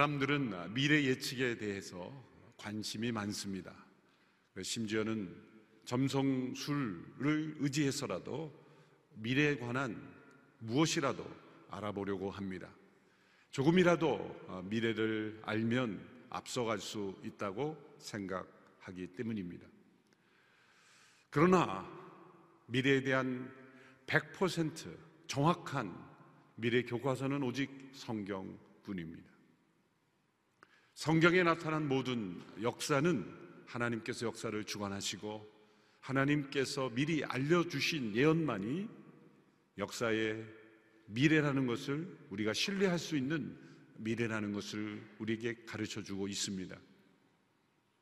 사람들은 미래 예측에 대해서 관심이 많습니다. 심지어는 점성술을 의지해서라도 미래에 관한 무엇이라도 알아보려고 합니다. 조금이라도 미래를 알면 앞서갈 수 있다고 생각하기 때문입니다. 그러나 미래에 대한 100% 정확한 미래 교과서는 오직 성경뿐입니다. 성경에 나타난 모든 역사는 하나님께서 역사를 주관하시고 하나님께서 미리 알려주신 예언만이 역사의 미래라는 것을 우리가 신뢰할 수 있는 미래라는 것을 우리에게 가르쳐 주고 있습니다.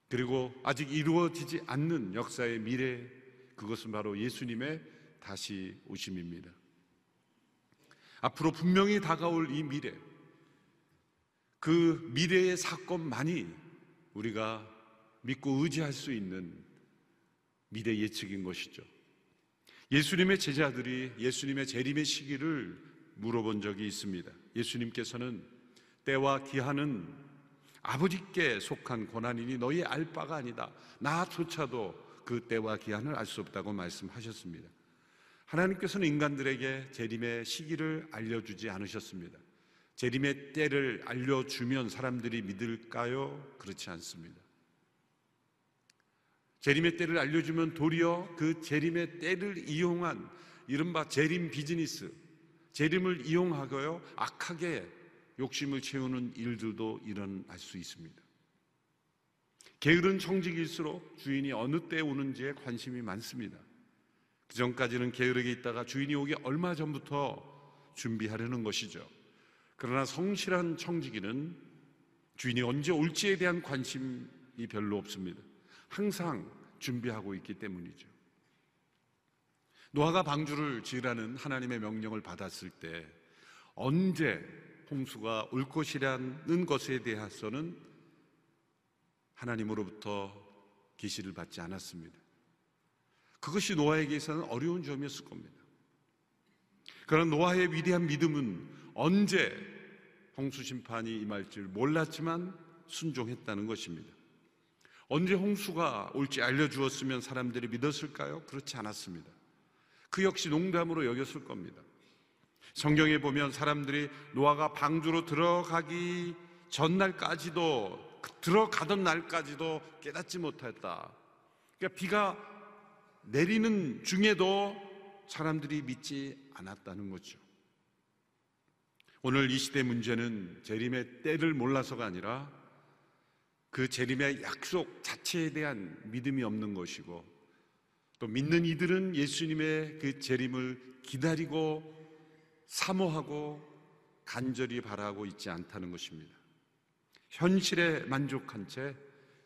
그리고 아직 이루어지지 않는 역사의 미래, 그것은 바로 예수님의 다시 오심입니다. 앞으로 분명히 다가올 이 미래, 그 미래의 사건만이 우리가 믿고 의지할 수 있는 미래 예측인 것이죠. 예수님의 제자들이 예수님의 재림의 시기를 물어본 적이 있습니다. 예수님께서는 때와 기한은 아버지께 속한 고난이니 너희 알 바가 아니다. 나조차도 그 때와 기한을 알 수 없다고 말씀하셨습니다. 하나님께서는 인간들에게 재림의 시기를 알려주지 않으셨습니다. 재림의 때를 알려주면 사람들이 믿을까요? 그렇지 않습니다. 재림의 때를 알려주면 도리어 그 재림의 때를 이용한 이른바 재림 비즈니스, 재림을 이용하고요, 악하게 욕심을 채우는 일들도 일어날 수 있습니다. 게으른 청직일수록 주인이 어느 때 오는지에 관심이 많습니다. 그 전까지는 게으르게 있다가 주인이 오기 얼마 전부터 준비하려는 것이죠. 그러나 성실한 청지기는 주인이 언제 올지에 대한 관심이 별로 없습니다. 항상 준비하고 있기 때문이죠. 노아가 방주를 지으라는 하나님의 명령을 받았을 때 언제 홍수가 올 것이라는 것에 대해서는 하나님으로부터 계시를 받지 않았습니다. 그것이 노아에게 있어서는 어려운 점이었을 겁니다. 그런 노아의 위대한 믿음은 언제 홍수 심판이 임할 줄 몰랐지만 순종했다는 것입니다. 언제 홍수가 올지 알려주었으면 사람들이 믿었을까요? 그렇지 않았습니다. 그 역시 농담으로 여겼을 겁니다. 성경에 보면 사람들이 노아가 방주로 들어가기 전날까지도 들어가던 날까지도 깨닫지 못했다. 그러니까 비가 내리는 중에도 사람들이 믿지 않았다는 거죠. 오늘 이 시대 문제는 재림의 때를 몰라서가 아니라 그 재림의 약속 자체에 대한 믿음이 없는 것이고 또 믿는 이들은 예수님의 그 재림을 기다리고 사모하고 간절히 바라고 있지 않다는 것입니다. 현실에 만족한 채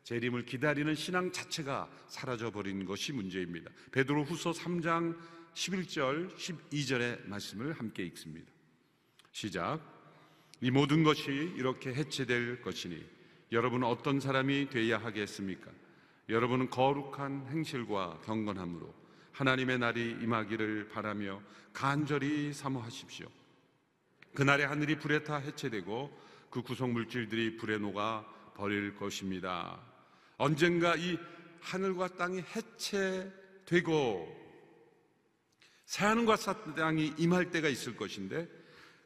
재림을 기다리는 신앙 자체가 사라져 버린 것이 문제입니다. 베드로 후서 3장 11절 12절의 말씀을 함께 읽습니다. 시작. 이 모든 것이 이렇게 해체될 것이니 여러분은 어떤 사람이 되어야 하겠습니까? 여러분은 거룩한 행실과 경건함으로 하나님의 날이 임하기를 바라며 간절히 사모하십시오. 그날에 하늘이 불에 타 해체되고 그 구성 물질들이 불에 녹아 버릴 것입니다. 언젠가 이 하늘과 땅이 해체되고 새 하늘과 땅이 임할 때가 있을 것인데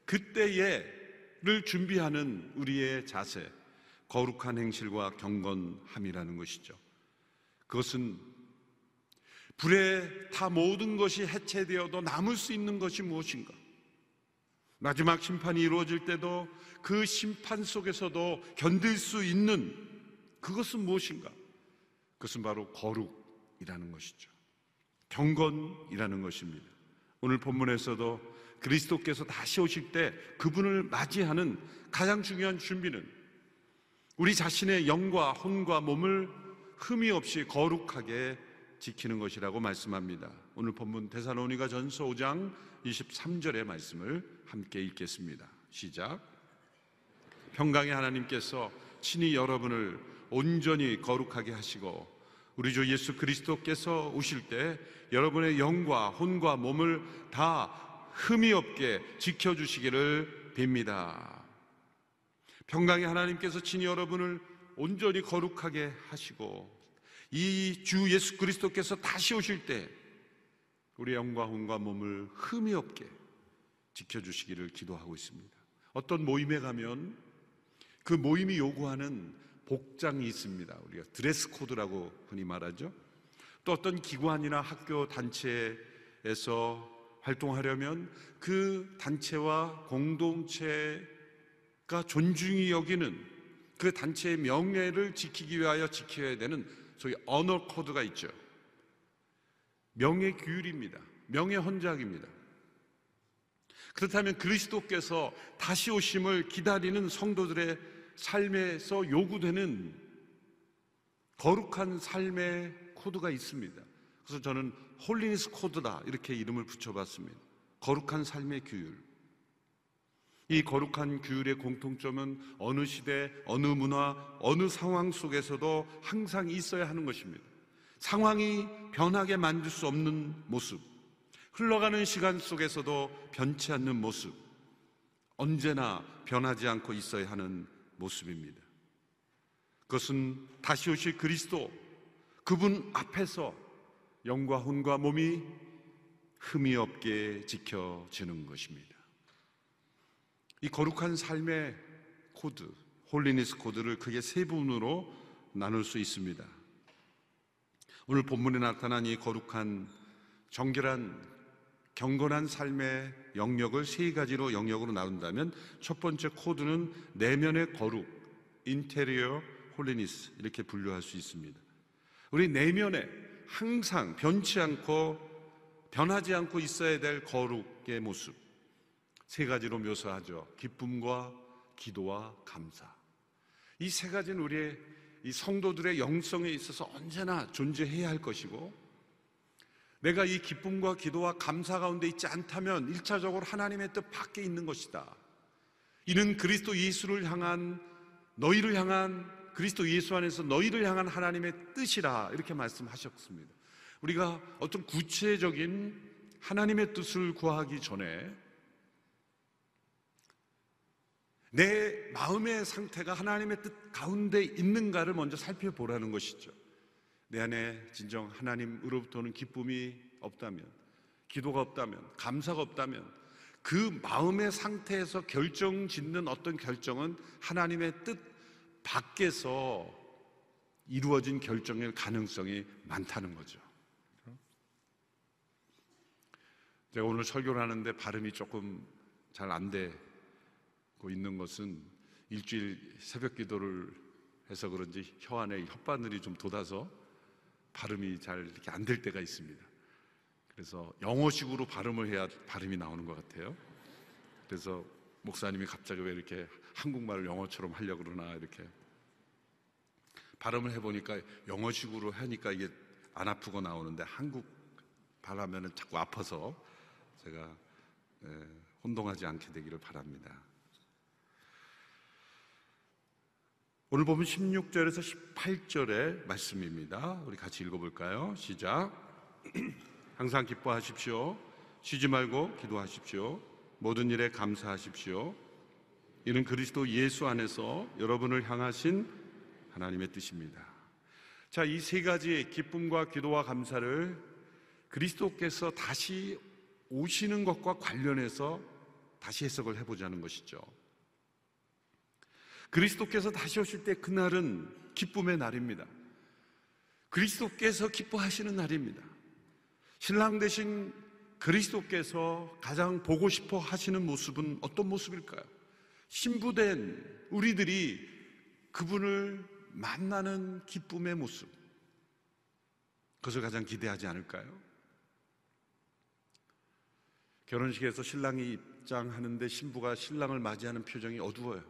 그때에를 준비하는 우리의 자세, 거룩한 행실과 경건함이라는 것이죠. 그것은 불에 다 모든 것이 해체되어도 남을 수 있는 것이 무엇인가? 마지막 심판이 이루어질 때도 그 심판 속에서도 견딜 수 있는 그것은 무엇인가? 그것은 바로 거룩이라는 것이죠. 경건이라는 것입니다. 오늘 본문에서도 그리스도께서 다시 오실 때 그분을 맞이하는 가장 중요한 준비는 우리 자신의 영과 혼과 몸을 흠이 없이 거룩하게 지키는 것이라고 말씀합니다. 오늘 본문 대사로니가 전서 5장 23절의 말씀을 함께 읽겠습니다. 시작. 평강의 하나님께서 친히 여러분을 온전히 거룩하게 하시고 우리 주 예수 그리스도께서 오실 때 여러분의 영과 혼과 몸을 다 흠이 없게 지켜주시기를 빕니다. 평강의 하나님께서 친히 여러분을 온전히 거룩하게 하시고 이 주 예수 그리스도께서 다시 오실 때 우리 영과 혼과 몸을 흠이 없게 지켜주시기를 기도하고 있습니다. 어떤 모임에 가면 그 모임이 요구하는 복장이 있습니다. 우리가 드레스 코드라고 흔히 말하죠. 또 어떤 기관이나 학교 단체에서 활동하려면 그 단체와 공동체가 존중이 여기는 그 단체의 명예를 지키기 위하여 지켜야 되는 소위 언어 코드가 있죠. 명예 규율입니다. 명예 헌작입니다. 그렇다면 그리스도께서 다시 오심을 기다리는 성도들의 삶에서 요구되는 거룩한 삶의 코드가 있습니다. 그래서 저는 holiness code다 이렇게 이름을 붙여봤습니다. 거룩한 삶의 규율. 이 거룩한 규율의 공통점은 어느 시대, 어느 문화, 어느 상황 속에서도 항상 있어야 하는 것입니다. 상황이 변하게 만들 수 없는 모습, 흘러가는 시간 속에서도 변치 않는 모습, 언제나 변하지 않고 있어야 하는 모습입니다. 그것은 다시 오실 그리스도, 그분 앞에서 영과 혼과 몸이 흠이 없게 지켜지는 것입니다. 이 거룩한 삶의 코드, holiness code를 크게 세 부분으로 나눌 수 있습니다. 오늘 본문에 나타난 이 거룩한 정결한 경건한 삶의 영역을 세 가지로 영역으로 나눈다면 첫 번째 코드는 내면의 거룩, interior holiness 이렇게 분류할 수 있습니다. 우리 내면에 항상 변치 않고 변하지 않고 있어야 될 거룩의 모습 세 가지로 묘사하죠. 기쁨과 기도와 감사. 이 세 가지는 우리의 이 성도들의 영성에 있어서 언제나 존재해야 할 것이고 내가 이 기쁨과 기도와 감사 가운데 있지 않다면 일차적으로 하나님의 뜻 밖에 있는 것이다. 이는 그리스도 예수를 향한 너희를 향한 그리스도 예수 안에서 너희를 향한 하나님의 뜻이라 이렇게 말씀하셨습니다. 우리가 어떤 구체적인 하나님의 뜻을 구하기 전에 내 마음의 상태가 하나님의 뜻 가운데 있는가를 먼저 살펴보라는 것이죠. 내 안에 진정 하나님으로부터는 기쁨이 없다면, 기도가 없다면, 감사가 없다면, 그 마음의 상태에서 결정 짓는 어떤 결정은 하나님의 뜻 밖에서 이루어진 결정일 가능성이 많다는 거죠. 제가 오늘 설교를 하는데 발음이 조금 잘 안 되고 있는 것은 일주일 새벽 기도를 해서 그런지 혀 안에 혓바늘이 좀 돋아서 발음이 잘 이렇게 안 될 때가 있습니다. 그래서 영어식으로 발음을 해야 발음이 나오는 것 같아요. 그래서 목사님이 갑자기 왜 이렇게 한국말을 영어처럼 하려고 그러나 이렇게 발음을 해보니까 영어식으로 하니까 이게 안 아프고 나오는데 한국 발하면은 자꾸 아파서 제가 혼동하지 않게 되기를 바랍니다. 오늘 보면 16절에서 18절의 말씀입니다. 우리 같이 읽어볼까요? 시작. 항상 기뻐하십시오. 쉬지 말고 기도하십시오. 모든 일에 감사하십시오. 이는 그리스도 예수 안에서 여러분을 향하신 하나님의 뜻입니다. 자, 이 세 가지 기쁨과 기도와 감사를 그리스도께서 다시 오시는 것과 관련해서 다시 해석을 해보자는 것이죠. 그리스도께서 다시 오실 때 그날은 기쁨의 날입니다. 그리스도께서 기뻐하시는 날입니다. 신랑 되신 그리스도께서 가장 보고 싶어 하시는 모습은 어떤 모습일까요? 신부된 우리들이 그분을 만나는 기쁨의 모습. 그것을 가장 기대하지 않을까요? 결혼식에서 신랑이 입장하는데 신부가 신랑을 맞이하는 표정이 어두워요.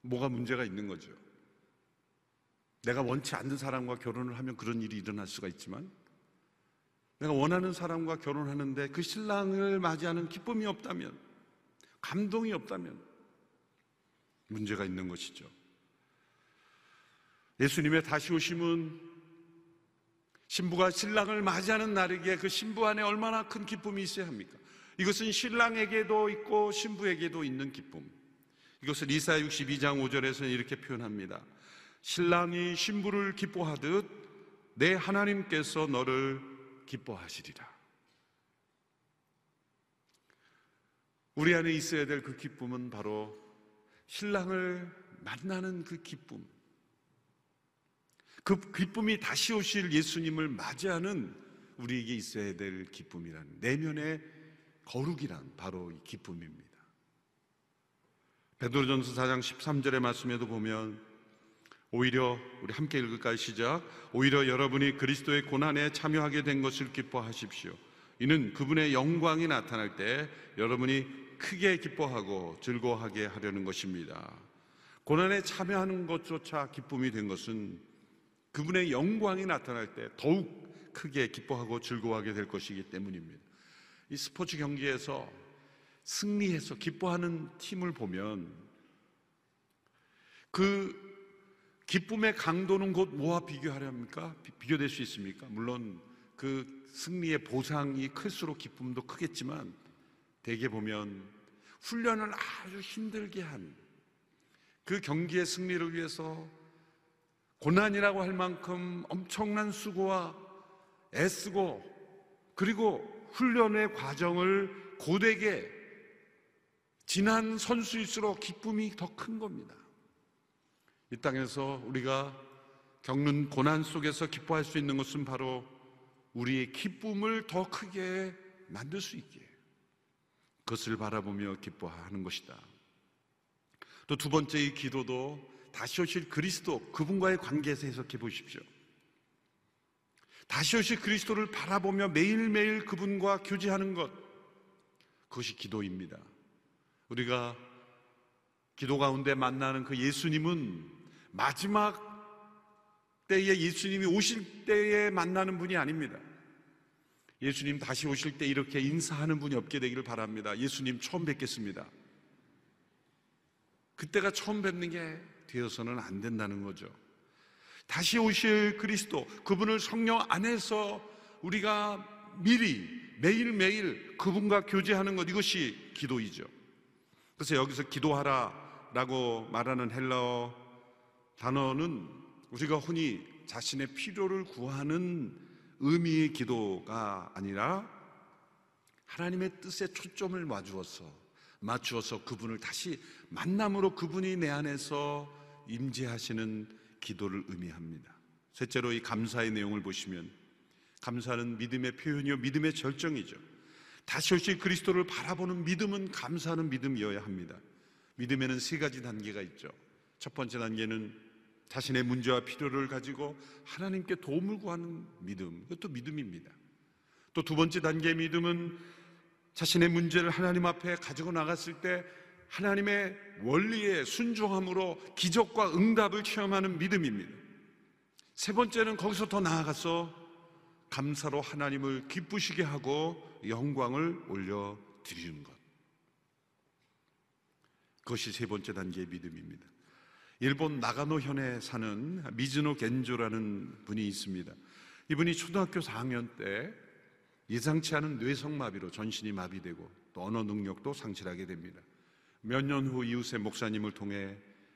뭐가 문제가 있는 거죠. 내가 원치 않는 사람과 결혼을 하면 그런 일이 일어날 수가 있지만 내가 원하는 사람과 결혼하는데 그 신랑을 맞이하는 기쁨이 없다면 감동이 없다면 문제가 있는 것이죠. 예수님의 다시 오심은 신부가 신랑을 맞이하는 날이기에 그 신부 안에 얼마나 큰 기쁨이 있어야 합니까? 이것은 신랑에게도 있고 신부에게도 있는 기쁨. 이것을 이사 62장 5절에서는 이렇게 표현합니다. 신랑이 신부를 기뻐하듯 내 하나님께서 너를 기뻐하시리라. 우리 안에 있어야 될 그 기쁨은 바로 신랑을 만나는 그 기쁨. 그 기쁨이 다시 오실 예수님을 맞이하는 우리에게 있어야 될 기쁨이란 내면의 거룩이란 바로 이 기쁨입니다. 베드로전서 4장 13절의 말씀에도 보면 오히려 우리 함께 읽을까요? 시작. 오히려 여러분이 그리스도의 고난에 참여하게 된 것을 기뻐하십시오. 이는 그분의 영광이 나타날 때 여러분이 크게 기뻐하고 즐거워하게 하려는 것입니다. 고난에 참여하는 것조차 기쁨이 된 것은 그분의 영광이 나타날 때 더욱 크게 기뻐하고 즐거워하게 될 것이기 때문입니다. 이 스포츠 경기에서 승리해서 기뻐하는 팀을 보면 그 기쁨의 강도는 곧 뭐와 비교하렵니까? 비교될 수 있습니까? 물론 그 승리의 보상이 클수록 기쁨도 크겠지만 대개 보면 훈련을 아주 힘들게 한 그 경기의 승리를 위해서 고난이라고 할 만큼 엄청난 수고와 애쓰고 그리고 훈련의 과정을 고되게 지난 선수일수록 기쁨이 더 큰 겁니다. 이 땅에서 우리가 겪는 고난 속에서 기뻐할 수 있는 것은 바로 우리의 기쁨을 더 크게 만들 수 있게 그것을 바라보며 기뻐하는 것이다. 또 두 번째 이 기도도 다시 오실 그리스도 그분과의 관계에서 해석해 보십시오. 다시 오실 그리스도를 바라보며 매일매일 그분과 교제하는 것 그것이 기도입니다. 우리가 기도 가운데 만나는 그 예수님은 마지막 때에 예수님이 오실 때에 만나는 분이 아닙니다. 예수님 다시 오실 때 이렇게 인사하는 분이 없게 되기를 바랍니다. 예수님 처음 뵙겠습니다. 그때가 처음 뵙는 게 되어서는 안 된다는 거죠. 다시 오실 그리스도, 그분을 성령 안에서 우리가 미리 매일매일 그분과 교제하는 것, 이것이 기도이죠. 그래서 여기서 기도하라 라고 말하는 헬라어 단어는 우리가 흔히 자신의 필요를 구하는 의미의 기도가 아니라 하나님의 뜻에 초점을 맞추어서 맞추어서 그분을 다시 만남으로 그분이 내 안에서 임재하시는 기도를 의미합니다. 셋째로 이 감사의 내용을 보시면 감사는 믿음의 표현이요 믿음의 절정이죠. 다시 오실 그리스도를 바라보는 믿음은 감사하는 믿음이어야 합니다. 믿음에는 세 가지 단계가 있죠. 첫 번째 단계는 자신의 문제와 필요를 가지고 하나님께 도움을 구하는 믿음. 그것도 믿음입니다. 또 두 번째 단계의 믿음은 자신의 문제를 하나님 앞에 가지고 나갔을 때 하나님의 원리에 순종함으로 기적과 응답을 체험하는 믿음입니다. 세 번째는 거기서 더 나아가서 감사로 하나님을 기쁘시게 하고 영광을 올려 드리는 것. 그것이 세 번째 단계의 믿음입니다. 일본 나가노현에 사는 미즈노 겐조라는 분이 있습니다. 이분이 초등학교 4학년 때 예상치 않은 뇌성마비로 전신이 마비되고 또 언어 능력도 상실하게 됩니다. 몇 년 후 이웃의 목사님을 통해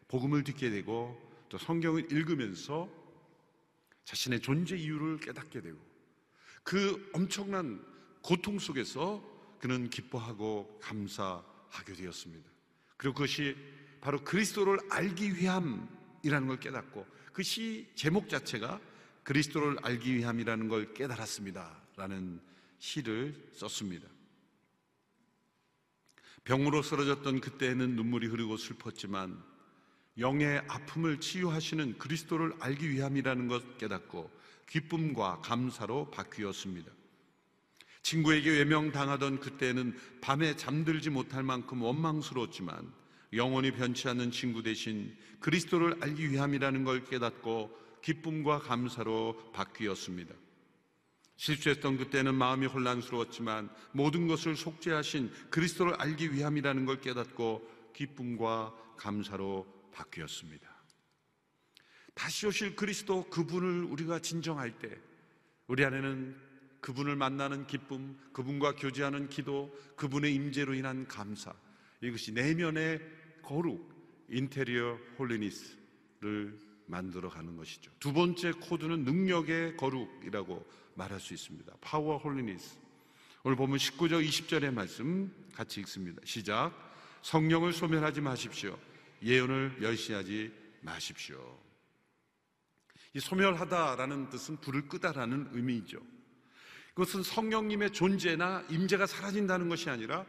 복음을 듣게 되고 또 성경을 읽으면서 자신의 존재 이유를 깨닫게 되고 그 엄청난 고통 속에서 그는 기뻐하고 감사하게 되었습니다. 그리고 그것이 바로 그리스도를 알기 위함이라는 걸 깨닫고 그 시 제목 자체가 그리스도를 알기 위함이라는 걸 깨달았습니다. 라는 시를 썼습니다. 병으로 쓰러졌던 그때에는 눈물이 흐르고 슬펐지만 영의 아픔을 치유하시는 그리스도를 알기 위함이라는 것 깨닫고 기쁨과 감사로 바뀌었습니다. 친구에게 외명당하던 그때는 밤에 잠들지 못할 만큼 원망스러웠지만 영원히 변치 않는 친구 대신 그리스도를 알기 위함이라는 걸 깨닫고 기쁨과 감사로 바뀌었습니다. 실수했던 그때는 마음이 혼란스러웠지만 모든 것을 속죄하신 그리스도를 알기 위함이라는 걸 깨닫고 기쁨과 감사로 바뀌었습니다. 다시 오실 그리스도 그분을 우리가 진정할 때 우리 안에는 그분을 만나는 기쁨, 그분과 교제하는 기도, 그분의 임재로 인한 감사 이것이 내면의 거룩, interior holiness를 만들어 가는 것이죠. 두 번째 코드는 능력의 거룩이라고 말할 수 있습니다. power holiness. 오늘 보면 19절 20절의 말씀 같이 읽습니다. 시작. 성령을 소멸하지 마십시오. 예언을 멸시하지 마십시오. 이 소멸하다라는 뜻은 불을 끄다라는 의미이죠. 그것은 성령님의 존재나 임재가 사라진다는 것이 아니라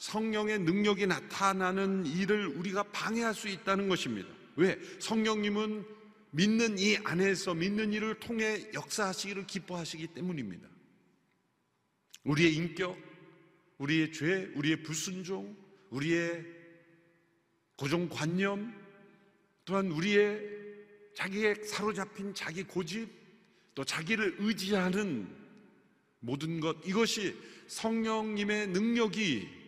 성령의 능력이 나타나는 일을 우리가 방해할 수 있다는 것입니다. 왜? 성령님은 믿는 이 안에서 믿는 일을 통해 역사하시기를 기뻐하시기 때문입니다. 우리의 인격, 우리의 죄, 우리의 불순종, 우리의 고정관념, 또한 우리의 자기의 사로잡힌 자기 고집, 또 자기를 의지하는 모든 것, 이것이 성령님의 능력이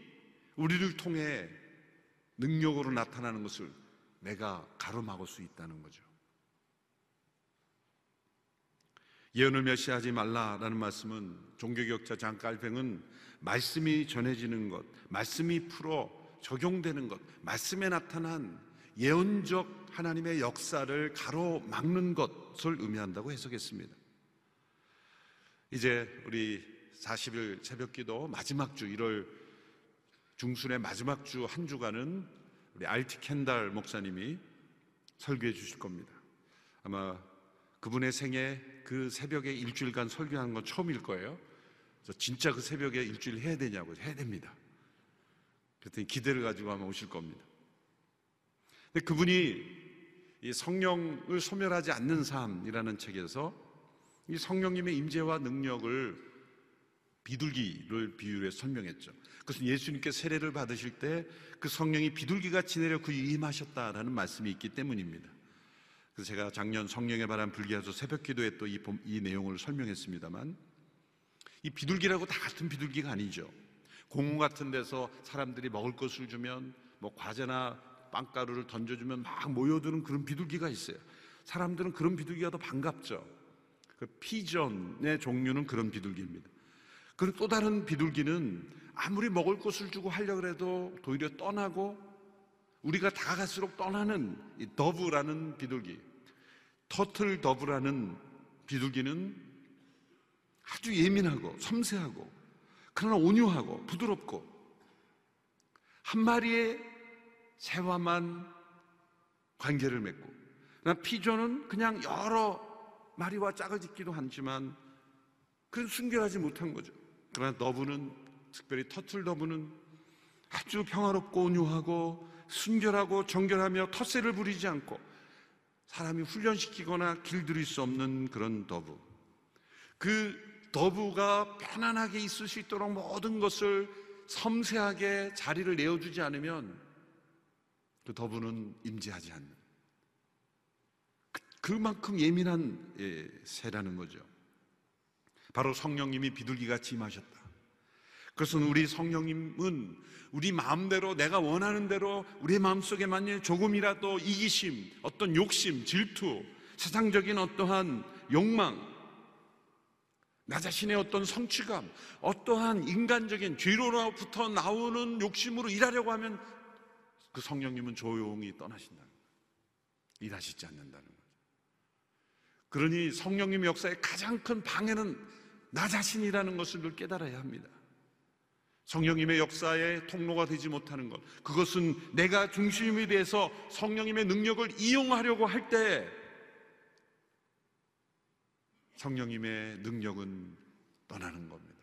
우리를 통해 능력으로 나타나는 것을 내가 가름하고 수 있다는 거죠. 예언을 멸시하지 말라라는 말씀은 종교격자 장깔팽은 말씀이 전해지는 것, 말씀이 풀어 적용되는 것, 말씀에 나타난 예언적 하나님의 역사를 가로막는 것을 의미한다고 해석했습니다. 이제 우리 40일 새벽 기도 마지막 주 1월 중순의 마지막 주 한 주간은 우리 알티 켄달 목사님이 설교해 주실 겁니다. 아마 그분의 생애 그 새벽에 일주일간 설교한 건 처음일 거예요. 그래서 진짜 그 새벽에 일주일 해야 되냐고 해야 됩니다. 그랬더니 기대를 가지고 아마 오실 겁니다. 근데 그분이 이 성령을 소멸하지 않는 삶이라는 책에서 이 성령님의 임재와 능력을 비둘기를 비유해 설명했죠. 그것은 예수님께 세례를 받으실 때 그 성령이 비둘기같이 내려 그 임하셨다라는 말씀이 있기 때문입니다. 그래서 제가 작년 성령의 바람 불기하서 새벽 기도에 또 이 이 내용을 설명했습니다만 이 비둘기라고 다 같은 비둘기가 아니죠. 공원 같은 데서 사람들이 먹을 것을 주면 뭐 과자나 빵가루를 던져주면 막 모여드는 그런 비둘기가 있어요. 사람들은 그런 비둘기가 더 반갑죠. 그 피전의 종류는 그런 비둘기입니다. 그리고 또 다른 비둘기는 아무리 먹을 것을 주고 하려고 해도 도리어 떠나고 우리가 다가갈수록 떠나는 이 더브라는 비둘기, 터틀 더브라는 비둘기는 아주 예민하고 섬세하고 그러나 온유하고 부드럽고 한 마리의 새와만 관계를 맺고 피조는 그냥 여러 마리와 짝을 짓기도 하지만 그건 순결하지 못한 거죠. 그러나 너브는 특별히 터틀 너브는 아주 평화롭고 온유하고 순결하고 정결하며 텃세를 부리지 않고 사람이 훈련시키거나 길들일 수 없는 그런 더부. 그 더부가 편안하게 있을 수 있도록 모든 것을 섬세하게 자리를 내어주지 않으면 그 더부는 임재하지 않는. 그- 그만큼 예민한 예, 새라는 거죠. 바로 성령님이 비둘기같이 임하셨다. 그것은 우리 성령님은 우리 마음대로 내가 원하는 대로 우리 마음속에 만일 조금이라도 이기심, 어떤 욕심, 질투, 세상적인 어떠한 욕망, 나 자신의 어떤 성취감, 어떠한 인간적인 죄로부터 나오는 욕심으로 일하려고 하면 그 성령님은 조용히 떠나신다는 거예요. 일하시지 않는다는 거죠. 그러니 성령님 역사의 가장 큰 방해는 나 자신이라는 것을 늘 깨달아야 합니다. 성령님의 역사의 통로가 되지 못하는 것. 그것은 내가 중심이 돼서 성령님의 능력을 이용하려고 할 때 성령님의 능력은 떠나는 겁니다.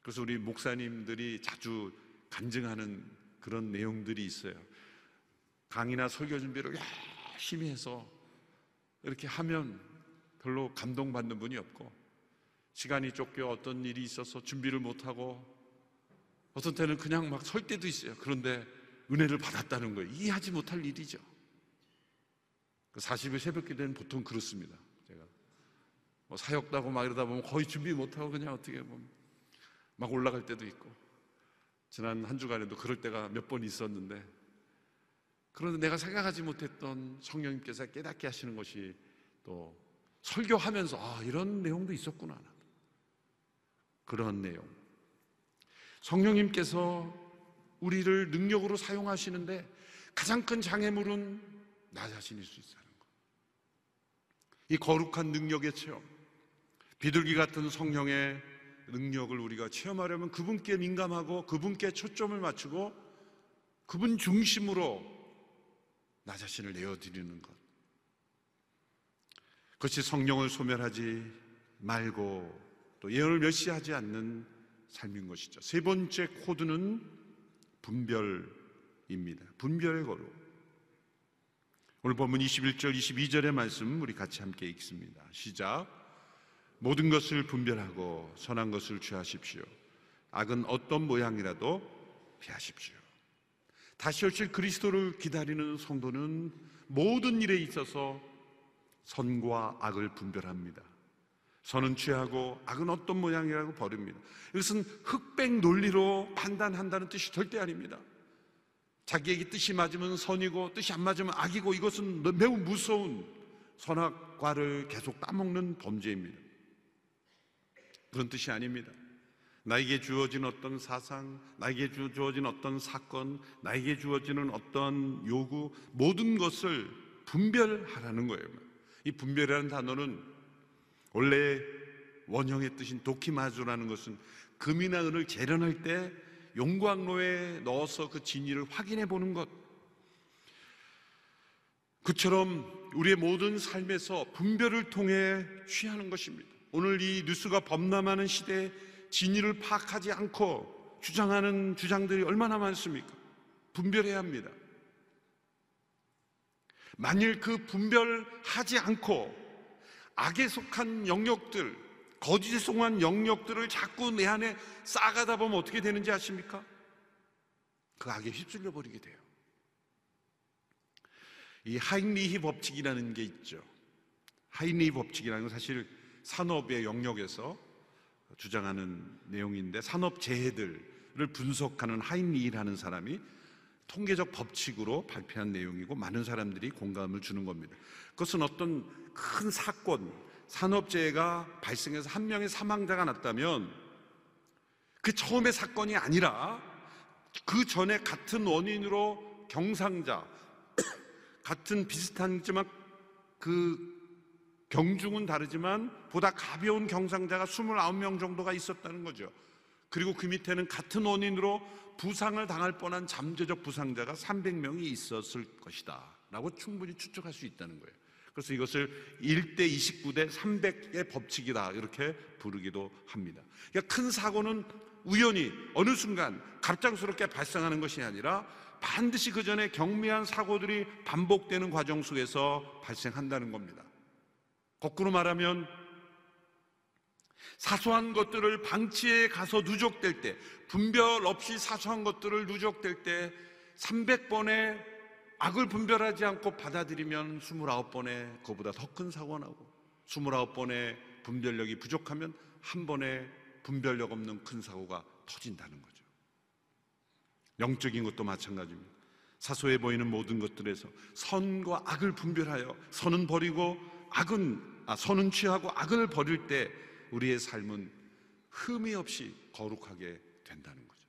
그래서 우리 목사님들이 자주 간증하는 그런 내용들이 있어요. 강의나 설교 준비를 열심히 해서 이렇게 하면 별로 감동받는 분이 없고 시간이 쫓겨 어떤 일이 있어서 준비를 못하고 어떤 때는 그냥 막 설 때도 있어요. 그런데 은혜를 받았다는 거예요. 이해하지 못할 일이죠. 40일 새벽 기도는 보통 그렇습니다. 제가 뭐 사역다고 막 이러다 보면 거의 준비 못하고 그냥 어떻게 보면 막 올라갈 때도 있고 지난 한 주간에도 그럴 때가 몇 번 있었는데 그런데 내가 생각하지 못했던 성령님께서 깨닫게 하시는 것이 또 설교하면서 아 이런 내용도 있었구나 그런 내용 성령님께서 우리를 능력으로 사용하시는데 가장 큰 장애물은 나 자신일 수 있다는 것. 이 거룩한 능력의 체험, 비둘기 같은 성령의 능력을 우리가 체험하려면 그분께 민감하고 그분께 초점을 맞추고 그분 중심으로 나 자신을 내어드리는 것. 그것이 성령을 소멸하지 말고 또 예언을 멸시하지 않는 삶인 것이죠. 세 번째 코드는 분별입니다. 분별의 거룩. 오늘 본문 21절, 22절의 말씀 우리 같이 함께 읽습니다. 시작. 모든 것을 분별하고 선한 것을 취하십시오. 악은 어떤 모양이라도 피하십시오. 다시 오실 그리스도를 기다리는 성도는 모든 일에 있어서 선과 악을 분별합니다. 선은 취하고 악은 어떤 모양이라고 버립니다. 이것은 흑백 논리로 판단한다는 뜻이 절대 아닙니다. 자기에게 뜻이 맞으면 선이고 뜻이 안 맞으면 악이고 이것은 매우 무서운 선악과를 계속 따먹는 범죄입니다. 그런 뜻이 아닙니다. 나에게 주어진 어떤 사상, 나에게 주어진 어떤 사건, 나에게 주어지는 어떤 요구, 모든 것을 분별하라는 거예요. 이 분별이라는 단어는 원래 원형의 뜻인 도키마주라는 것은 금이나 은을 재련할 때 용광로에 넣어서 그 진위를 확인해 보는 것. 그처럼 우리의 모든 삶에서 분별을 통해 취하는 것입니다. 오늘 이 뉴스가 범람하는 시대에 진위를 파악하지 않고 주장하는 주장들이 얼마나 많습니까? 분별해야 합니다. 만일 그 분별하지 않고 악에 속한 영역들, 거짓에 속한 영역들을 자꾸 내 안에 쌓아가다 보면 어떻게 되는지 아십니까? 그 악에 휩쓸려 버리게 돼요. 이 하인리히 법칙이라는 게 있죠. 하인리히 법칙이라는 건 사실 산업의 영역에서 주장하는 내용인데 산업 재해들을 분석하는 하인리히라는 사람이 통계적 법칙으로 발표한 내용이고 많은 사람들이 공감을 주는 겁니다. 그것은 어떤 큰 사건, 산업재해가 발생해서 한 명의 사망자가 났다면 그 처음의 사건이 아니라 그 전에 같은 원인으로 경상자, 같은 비슷하지만 그 경중은 다르지만 보다 가벼운 경상자가 29명 정도가 있었다는 거죠. 그리고 그 밑에는 같은 원인으로 부상을 당할 뻔한 잠재적 부상자가 300명이 있었을 것이다. 라고 충분히 추측할 수 있다는 거예요. 그래서 이것을 1대 29대 300의 법칙이다. 이렇게 부르기도 합니다. 그러니까 큰 사고는 우연히 어느 순간 갑작스럽게 발생하는 것이 아니라 반드시 그 전에 경미한 사고들이 반복되는 과정 속에서 발생한다는 겁니다. 거꾸로 말하면 사소한 것들을 방치해 가서 누적될 때, 분별 없이 사소한 것들을 누적될 때 300번의 악을 분별하지 않고 받아들이면 29번에 그보다 더 큰 사고가 나고 29번의 분별력이 부족하면 한 번에 분별력 없는 큰 사고가 터진다는 거죠. 영적인 것도 마찬가지입니다. 사소해 보이는 모든 것들에서 선과 악을 분별하여 선은 버리고 악은 아, 선은 취하고 악을 버릴 때 우리의 삶은 흠이 없이 거룩하게 된다는 거죠.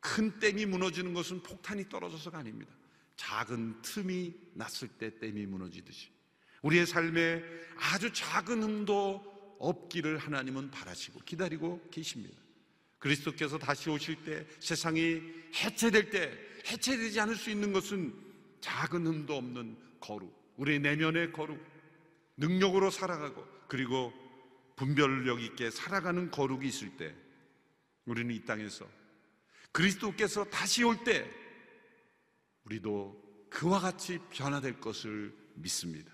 큰 댐이 무너지는 것은 폭탄이 떨어져서가 아닙니다. 작은 틈이 났을 때 댐이 무너지듯이 우리의 삶에 아주 작은 흠도 없기를 하나님은 바라시고 기다리고 계십니다. 그리스도께서 다시 오실 때 세상이 해체될 때 해체되지 않을 수 있는 것은 작은 흠도 없는 거룩, 우리의 내면의 거룩, 능력으로 살아가고 그리고 분별력 있게 살아가는 거룩이 있을 때 우리는 이 땅에서 그리스도께서 다시 올 때 우리도 그와 같이 변화될 것을 믿습니다.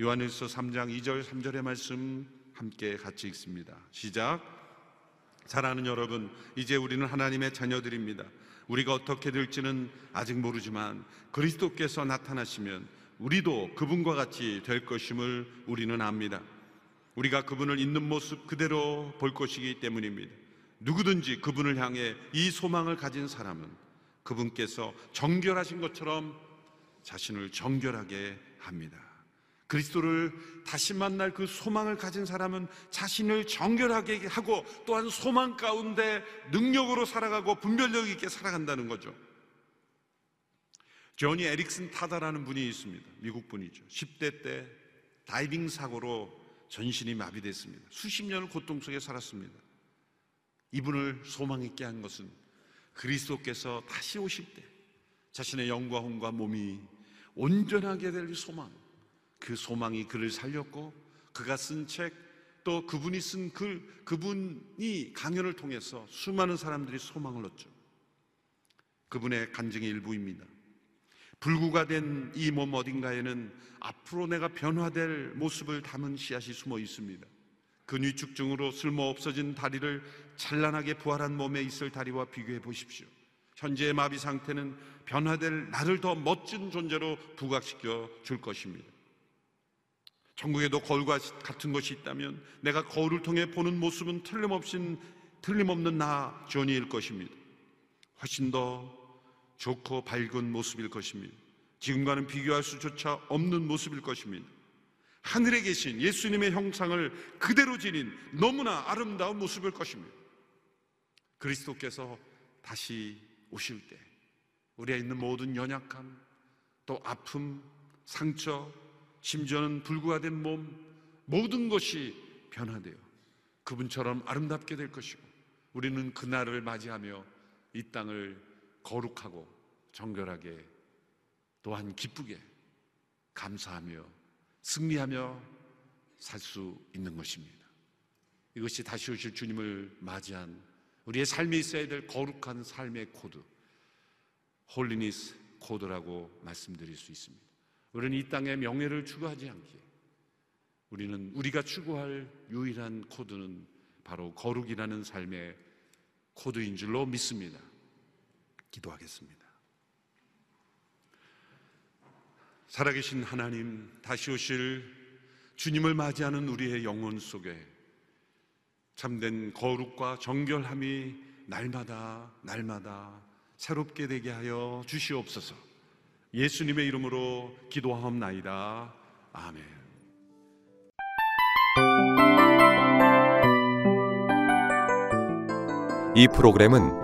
요한일서 3장 2절 3절의 말씀 함께 같이 읽습니다. 시작. 사랑하는 여러분, 이제 우리는 하나님의 자녀들입니다. 우리가 어떻게 될지는 아직 모르지만 그리스도께서 나타나시면 우리도 그분과 같이 될 것임을 우리는 압니다. 우리가 그분을 있는 모습 그대로 볼 것이기 때문입니다. 누구든지 그분을 향해 이 소망을 가진 사람은 그분께서 정결하신 것처럼 자신을 정결하게 합니다. 그리스도를 다시 만날 그 소망을 가진 사람은 자신을 정결하게 하고 또한 소망 가운데 능력으로 살아가고 분별력 있게 살아간다는 거죠. 조니 에릭슨 타다라는 분이 있습니다. 미국 분이죠. 10대 때 다이빙 사고로 전신이 마비됐습니다. 수십 년을 고통 속에 살았습니다. 이분을 소망 있게 한 것은 그리스도께서 다시 오실 때 자신의 영과 혼과 몸이 온전하게 될 소망, 그 소망이 그를 살렸고 그가 쓴 책, 또 그분이 쓴 글, 그분이 강연을 통해서 수많은 사람들이 소망을 얻죠. 그분의 간증의 일부입니다. 불구가 된 이 몸 어딘가에는 앞으로 내가 변화될 모습을 담은 씨앗이 숨어 있습니다. 근위축증으로 쓸모 없어진 다리를 찬란하게 부활한 몸에 있을 다리와 비교해 보십시오. 현재의 마비 상태는 변화될 나를 더 멋진 존재로 부각시켜 줄 것입니다. 천국에도 거울과 같은 것이 있다면 내가 거울을 통해 보는 모습은 틀림없이 틀림없는 나 조니일 것입니다. 훨씬 더 좋고 밝은 모습일 것입니다. 지금과는 비교할 수조차 없는 모습일 것입니다. 하늘에 계신 예수님의 형상을 그대로 지닌 너무나 아름다운 모습일 것입니다. 그리스도께서 다시 오실 때 우리가 있는 모든 연약함, 또 아픔, 상처, 심지어는 불구화된 몸 모든 것이 변화되어 그분처럼 아름답게 될 것이고 우리는 그날을 맞이하며 이 땅을 거룩하고 정결하게 또한 기쁘게 감사하며 승리하며 살 수 있는 것입니다. 이것이 다시 오실 주님을 맞이한 우리의 삶에 있어야 될 거룩한 삶의 코드, holiness code라고 말씀드릴 수 있습니다. 우리는 이 땅의 명예를 추구하지 않기에 우리는 우리가 추구할 유일한 코드는 바로 거룩이라는 삶의 코드인 줄로 믿습니다. 기도하겠습니다. 살아계신 하나님, 다시 오실 주님을 맞이하는 우리의 영혼 속에 참된 거룩과 정결함이 날마다, 날마다 새롭게 되게 하여 주시옵소서. 예수님의 이름으로 기도하옵나이다. 아멘. 이 프로그램은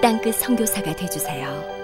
땅끝 성교사가 되주세요